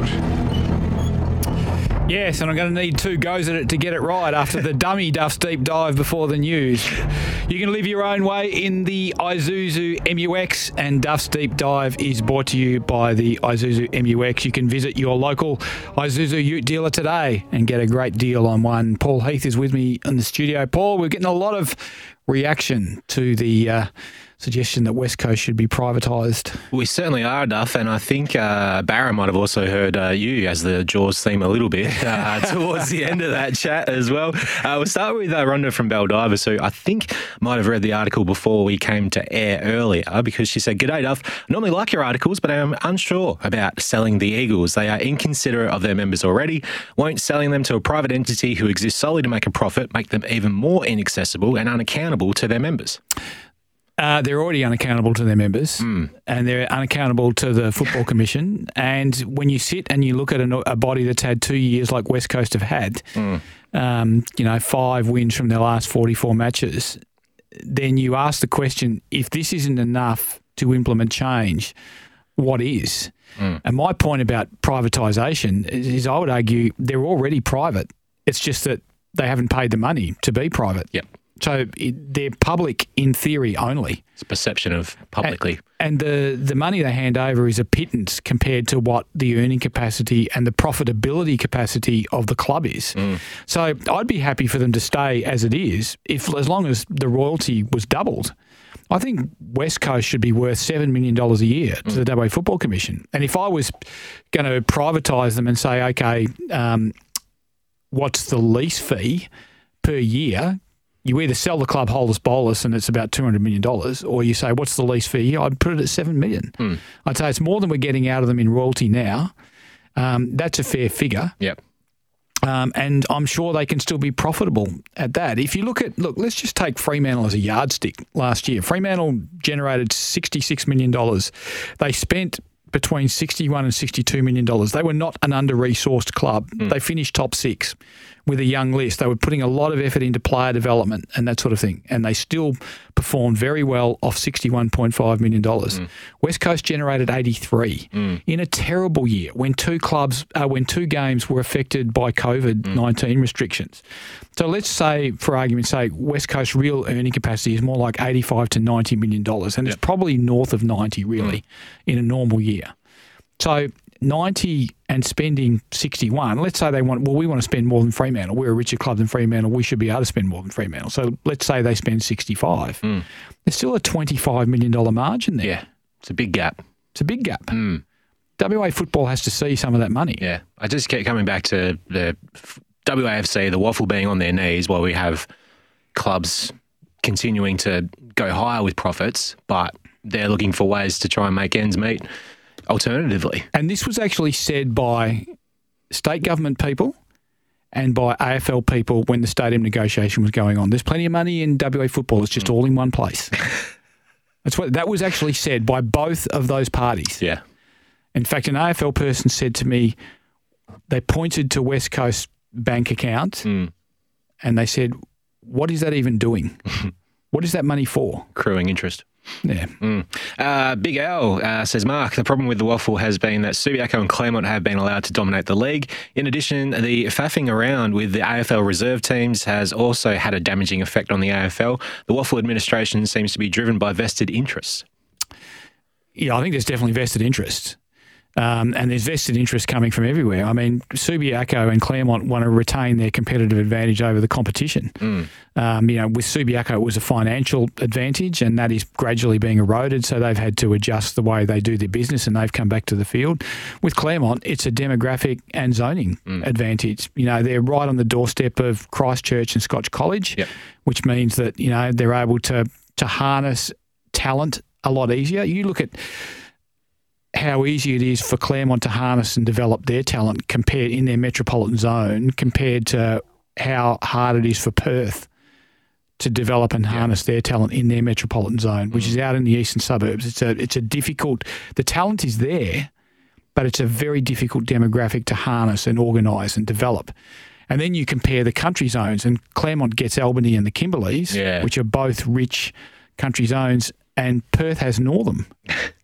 Boat. Yes, and I'm going to need two goes at it to get it right after the dummy Duff's deep dive before the news. You can live your own way in the Isuzu MUX, and Duff's deep dive is brought to you by the Isuzu MUX. You can visit your local Isuzu Ute dealer today and get a great deal on one. Paul Heath is with me in the studio. Paul, we're getting a lot of reaction to the. Uh, suggestion that West Coast should be privatised. We certainly are, Duff, and I think uh, Barra might have also heard uh, you as the Jaws theme a little bit uh, towards the end of that chat as well. Uh, we'll start with uh, Rhonda from Baldivis, who I think might have read the article before we came to air earlier because she said, G'day, Duff. I normally like your articles, but I am unsure about selling the Eagles. They are inconsiderate of their members already. Won't selling them to a private entity who exists solely to make a profit make them even more inaccessible and unaccountable to their members? Uh, they're already unaccountable to their members Mm. and they're unaccountable to the Football Commission. And when you sit and you look at a, a body that's had two years like West Coast have had, Mm. um, you know, five wins from their last 44 matches, then you ask the question if this isn't enough to implement change, what is? Mm. And my point about privatisation is, is I would argue they're already private. It's just that they haven't paid the money to be private. Yep. So it, they're public in theory only. It's perception of publicly. And the, the money they hand over is a pittance compared to what the earning capacity and the profitability capacity of the club is. So I'd be happy for them to stay as it is, if as long as the royalty was doubled. I think West Coast should be worth $7 million a year to the WA Football Commission. And if I was going to privatise them and say, okay, um, what's the lease fee per year? You either sell the club holus bolus and it's about two hundred million dollars, or you say what's the lease fee? I'd put it at seven million. I'd say it's more than we're getting out of them in royalty now. Um, that's a fair figure, Yep. um, and I'm sure they can still be profitable at that. If you look at look, let's just take Fremantle as a yardstick. Last year, Fremantle generated sixty six million dollars. They spent between 61 and 62 million dollars. They were not an under-resourced club. They finished top 6 with a young list. They were putting a lot of effort into player development and that sort of thing, and they still performed very well off 61.5 million dollars. Mm. West Coast generated 83 mm. in a terrible year when two clubs uh, when two games were affected by COVID-19 mm. restrictions. So let's say for argument's sake West Coast real earning capacity is more like 85 to 90 million dollars and it's probably north of 90 really in a normal year. So 90 and spending 61, let's say they want, well, we want to spend more than Fremantle. We're a richer club than Fremantle. We should be able to spend more than Fremantle. So let's say they spend 65. Hmm. There's still a $25 million margin there. Yeah. It's a big gap. It's a big gap. Hmm. WA football has to see some of that money. Yeah. I just keep coming back to the WAFC, the waffle being on their knees while we have clubs continuing to go higher with profits, but they're looking for ways to try and make ends meet alternatively. And this was actually said by state government people and by AFL people when the stadium negotiation was going on. There's plenty of money in WA football. It's just all in one place. That's what that was actually said by both of those parties. Yeah. In fact, an AFL person said to me, they pointed to West Coast bank account Mm. and they said, "What is that even doing? what is that money for?" Accruing interest. Yeah. Uh, Big L uh, says, Mark, the problem with the waffle has been that Subiaco and Claremont have been allowed to dominate the league. In addition, the faffing around with the AFL reserve teams has also had a damaging effect on the AFL. The waffle administration seems to be driven by vested interests. Yeah, I think there's definitely vested interest. Um, and there's vested interest coming from everywhere. I mean, Subiaco and Claremont want to retain their competitive advantage over the competition. Um, you know, with Subiaco, it was a financial advantage, and that is gradually being eroded. So they've had to adjust the way they do their business, and they've come back to the field. With Claremont, it's a demographic and zoning advantage. You know, they're right on the doorstep of Christ Church and Scotch College, Yep. which means that you know they're able to to harness talent a lot easier. You look at how easy it is for Claremont to harness and develop their talent compared in their metropolitan zone compared to how hard it is for Perth to develop and harness their talent in their metropolitan zone, which mm. is out in the eastern suburbs. It's a it's a difficult. The talent is there, but it's a very difficult demographic to harness and organise and develop. And then you compare the country zones, and Claremont gets Albany and the Kimberleys, Yeah. which are both rich country zones, and Perth has Northam.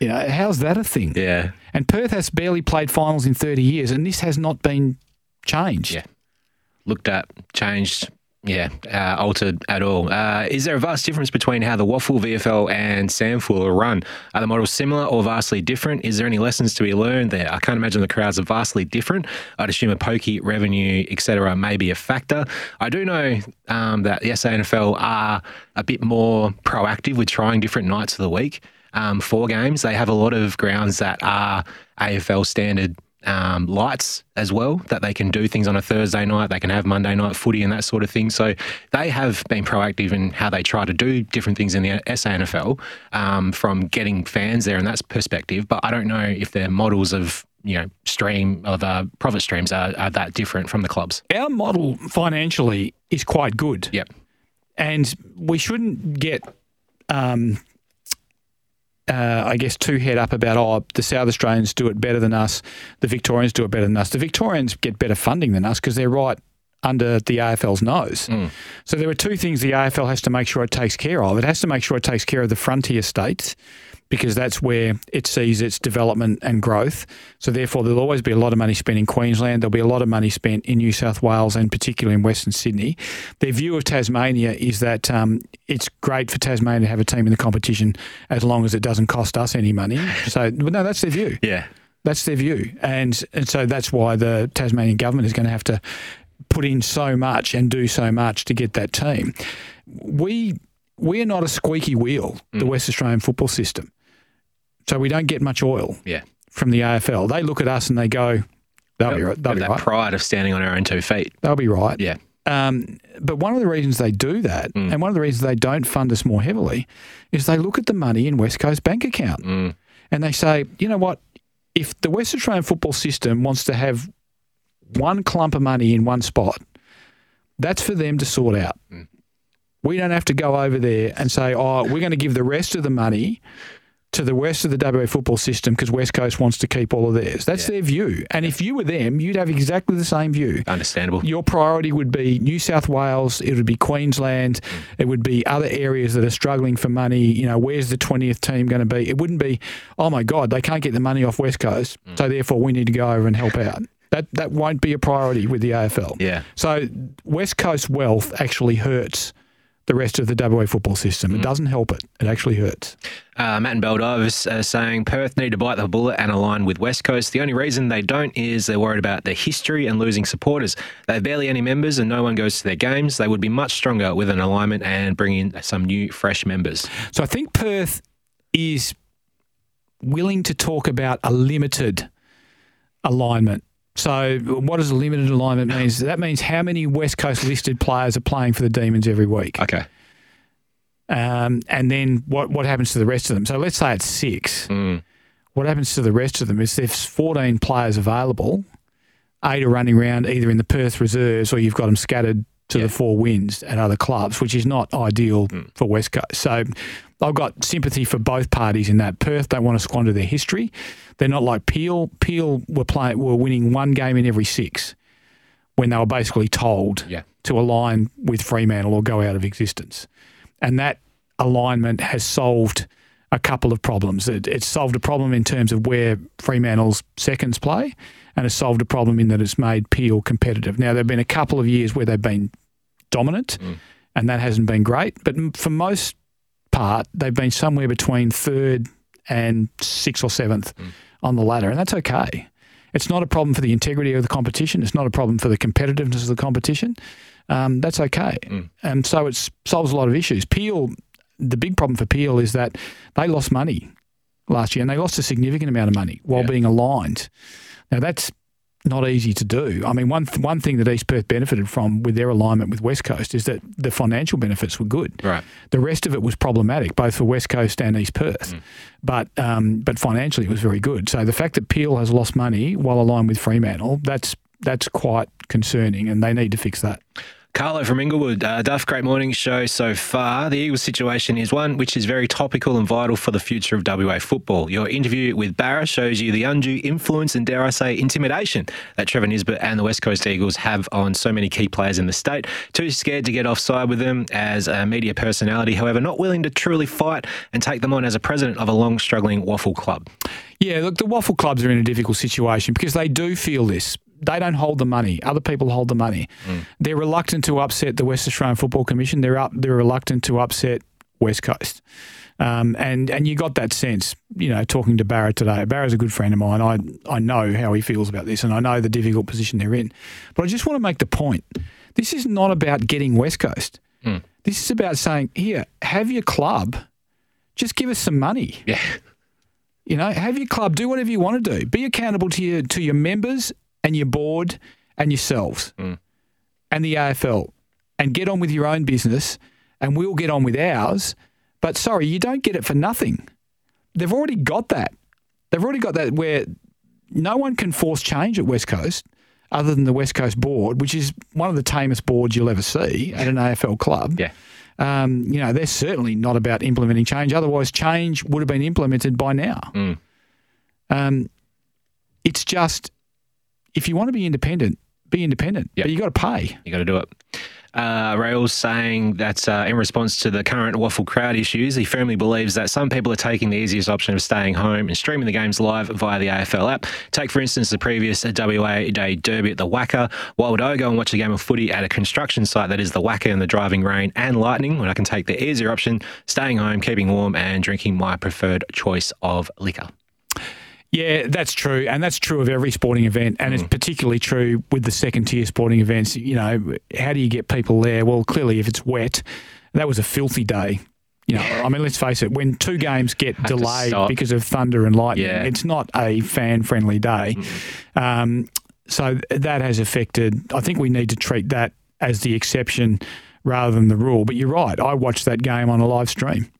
you know, how's that a thing? Yeah. And Perth has barely played finals in 30 years, and this has not been changed. Yeah. Looked at, changed, yeah, uh, altered at all. Uh, is there a vast difference between how the Waffle, VFL, and SANFL are run? Are the models similar or vastly different? Is there any lessons to be learned there? I can't imagine the crowds are vastly different. I'd assume a pokey, revenue, etc., may be a factor. I do know um, that the SANFL are a bit more proactive with trying different nights of the week um, for games. They have a lot of grounds that are AFL standard um, lights as well that they can do things on a Thursday night. They can have Monday night footy and that sort of thing. So they have been proactive in how they try to do different things in the SANFL um, from getting fans there and that's perspective. But I don't know if their models of you know stream of uh, profit streams are, are that different from the clubs. Our model financially is quite good. Yep. And we shouldn't get, um, uh, I guess, too head up about, oh, the South Australians do it better than us, the Victorians do it better than us. The Victorians get better funding than us because they're right under the AFL's nose. So there are two things the AFL has to make sure it takes care of. It has to make sure it takes care of the frontier states because that's where it sees its development and growth. So therefore, there'll always be a lot of money spent in Queensland. There'll be a lot of money spent in New South Wales and particularly in Western Sydney. Their view of Tasmania is that um, it's great for Tasmania to have a team in the competition as long as it doesn't cost us any money. So but no, that's their view. Yeah. That's their view, and and so that's why the Tasmanian government is going to have to put in so much and do so much to get that team. We we are not a squeaky wheel, the West Australian football system, so we don't get much oil Yeah. from the AFL. They look at us and they go, "They'll be right. They'll Have be that right. pride of standing on our own two feet. They'll be right." Yeah. Um, but one of the reasons they do that, mm. and one of the reasons they don't fund us more heavily, is they look at the money in West Coast bank account mm. and they say, you know what? If the West Australian football system wants to have one clump of money in one spot, that's for them to sort out. Mm. We don't have to go over there and say, oh, we're going to give the rest of the money to the rest of the WA football system because West Coast wants to keep all of theirs. That's their view. And if you were them, you'd have exactly the same view. Understandable. Your priority would be New South Wales, it would be Queensland, mm. it would be other areas that are struggling for money. You know, where's the 20th team going to be? It wouldn't be, oh my God, they can't get the money off West Coast, mm. so therefore we need to go over and help out. That, that won't be a priority with the AFL. Yeah. So West Coast wealth actually hurts the rest of the WA football system. It doesn't help it. It actually hurts. Uh, Matt and Baldivis uh, saying Perth need to bite the bullet and align with West Coast. The only reason they don't is they're worried about their history and losing supporters. They have barely any members and no one goes to their games. They would be much stronger with an alignment and bring in some new, fresh members. So I think Perth is willing to talk about a limited alignment. So what does a limited alignment mean? That means how many West Coast listed players are playing for the Demons every week. Okay. Um, and then what, what happens to the rest of them? So let's say it's six. What happens to the rest of them is there's 14 players available, eight are running around either in the Perth reserves or you've got them scattered to the four winds at other clubs, which is not ideal for West Coast. So I've got sympathy for both parties in that. Perth don't want to squander their history. They're not like Peel. Peel were playing were winning one game in every six when they were basically told Yeah. to align with Fremantle or go out of existence. And that alignment has solved a couple of problems. It, it's solved a problem in terms of where Fremantle's seconds play, and it's solved a problem in that it's made Peel competitive. Now, there have been a couple of years where they've been dominant, mm. and that hasn't been great. But for most they've been somewhere between third and sixth or seventh on the ladder, and that's okay. It's not a problem for the integrity of the competition. It's not a problem for the competitiveness of the competition. Um, that's okay. And so it solves a lot of issues. Peel, the big problem for Peel is that they lost money last year and they lost a significant amount of money while Yeah. being aligned. Now, that's not easy to do. I mean, one th- one thing that East Perth benefited from with their alignment with West Coast is that the financial benefits were good. Right. The rest of it was problematic, both for West Coast and East Perth. But um, but financially, it was very good. So the fact that Peel has lost money while aligned with Fremantle, that's that's quite concerning, and they need to fix that. Carlo from Inglewood, uh, Duff, great morning show so far. The Eagles situation is one which is very topical and vital for the future of WA football. Your interview with Barra shows you the undue influence and, dare I say, intimidation that Trevor Nisbett and the West Coast Eagles have on so many key players in the state. Too scared to get offside with them as a media personality, however, not willing to truly fight and take them on as a president of a long struggling waffle club. Yeah, look, the waffle clubs are in a difficult situation because they do feel this. They don't hold the money. Other people hold the money. They're reluctant to upset the West Australian Football Commission. They're up. They're reluctant to upset West Coast. Um, and and you got that sense, you know, talking to Barra today. Barra's a good friend of mine. I I know how he feels about this, and I know the difficult position they're in. But I just want to make the point: this is not about getting West Coast. This is about saying, here, have your club. Just give us some money. Yeah. You know, have your club do whatever you want to do. Be accountable to your to your members and your board and yourselves and the AFL, and get on with your own business, and we'll get on with ours. But sorry, you don't get it for nothing. They've already got that. They've already got that where no one can force change at West Coast other than the West Coast board, which is one of the tamest boards you'll ever see at an AFL club. Yeah. Um, you know, they're certainly not about implementing change. Otherwise, change would have been implemented by now. Um, it's just if you want to be independent, be independent, Yep. but you got to pay. You got to do it. Uh, Rails saying that uh, in response to the current waffle crowd issues, he firmly believes that some people are taking the easiest option of staying home and streaming the games live via the AFL app. Take, for instance, the previous WA Day Derby at the WACA. Why would I go and watch a game of footy at a construction site that is the WACA in the driving rain and lightning when I can take the easier option, staying home, keeping warm, and drinking my preferred choice of liquor? Yeah, that's true, and that's true of every sporting event, and it's particularly true with the second tier sporting events. You know, how do you get people there? Well, clearly, if it's wet, that was a filthy day. You know, I mean, let's face it. When two games get delayed because of thunder and lightning, Yeah. it's not a fan-friendly day. Um, so that has affected. I think we need to treat that as the exception rather than the rule. But you're right. I watched that game on a live stream.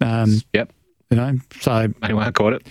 Um, Yep. You know, so Anyone caught it?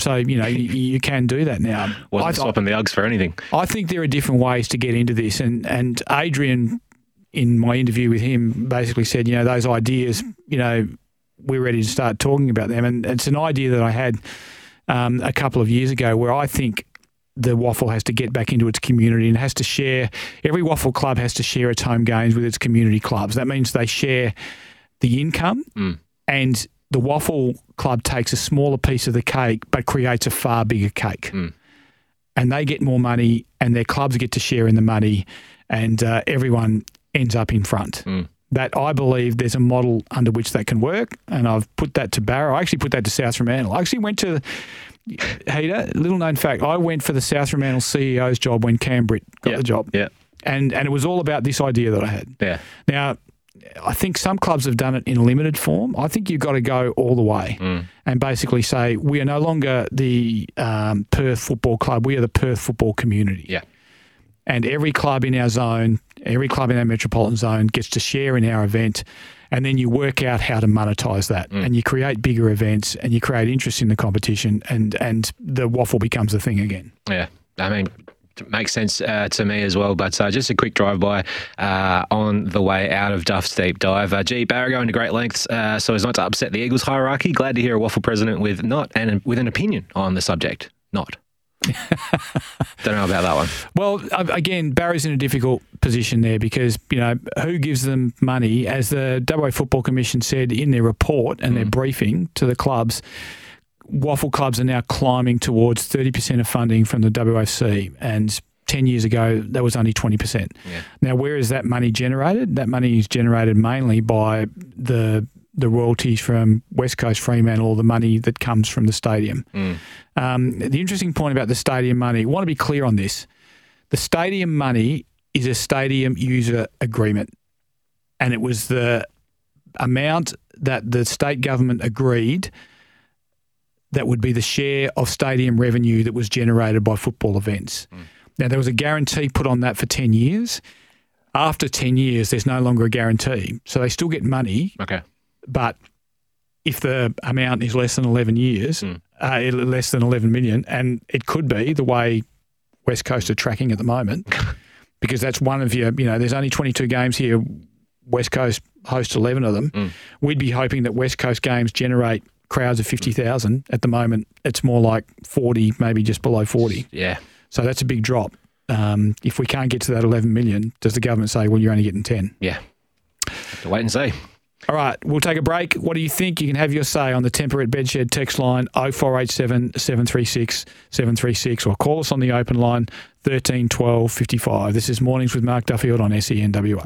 so you know you, you can do that now. Wasn't I, swapping the Uggs for anything. I think there are different ways to get into this, and and Adrian, in my interview with him, basically said, you know, those ideas, you know, we're ready to start talking about them, and it's an idea that I had um, a couple of years ago, where I think the waffle has to get back into its community and has to share. Every waffle club has to share its home games with its community clubs. That means they share the income, and the waffle club takes a smaller piece of the cake, but creates a far bigger cake and they get more money, and their clubs get to share in the money, and uh, everyone ends up in front. That I believe there's a model under which that can work, and I've put that to Barra. I actually put that to South Fremantle. I actually went to Heata. Little known fact: I went for the South Fremantle CEO's job when Cam Britt got Yeah. the job, Yeah. and and it was all about this idea that I had. Yeah. Now, I think some clubs have done it in limited form. I think you've got to go all the way and basically say we are no longer the um, Perth Football Club. We are the Perth Football Community. Yeah. And every club in our zone, every club in our metropolitan zone gets to share in our event. And then you work out how to monetize that, and you create bigger events, and you create interest in the competition, and and the waffle becomes a thing again. Yeah, I mean, makes sense uh, to me as well. But uh, just a quick drive by uh, on the way out of Duff's deep dive. Uh, gee, Barra going to great lengths uh, so as not to upset the Eagles hierarchy. Glad to hear a waffle president with not and with an opinion on the subject. Not. Don't know about that one. Well, uh, again, Barry's in a difficult position there because, you know, who gives them money? As the WA Football Commission said in their report and their briefing to the clubs, waffle clubs are now climbing towards 30% of funding from the WFC. And 10 years ago, that was only 20%. Now, where is that money generated? That money is generated mainly by the the royalties from West Coast Fremantle or the money that comes from the stadium. Um, the interesting point about the stadium money, I want to be clear on this. The stadium money is a stadium user agreement, and it was the amount that the state government agreed that would be the share of stadium revenue that was generated by football events. Now, there was a guarantee put on that for 10 years. After 10 years, there's no longer a guarantee. So they still get money, Okay. but if the amount is less than 11 years, Mm. uh, less than 11 million, and it could be the way West Coast are tracking at the moment, because that's one of your, you know, there's only 22 games here. West Coast hosts 11 of them. Mm. We'd be hoping that West Coast games generate crowds of 50,000. At the moment, it's more like 40, maybe just below 40. Yeah. So that's a big drop. Um, if we can't get to that 11 million, does the government say, well, you're only getting 10? Yeah. Have to wait and see. All right, we'll take a break. What do you think? You can have your say on the Temperate Bedshed text line 0487 736 736 or call us on the open line 13 12 55. This is Mornings with Mark Duffield on SENWA.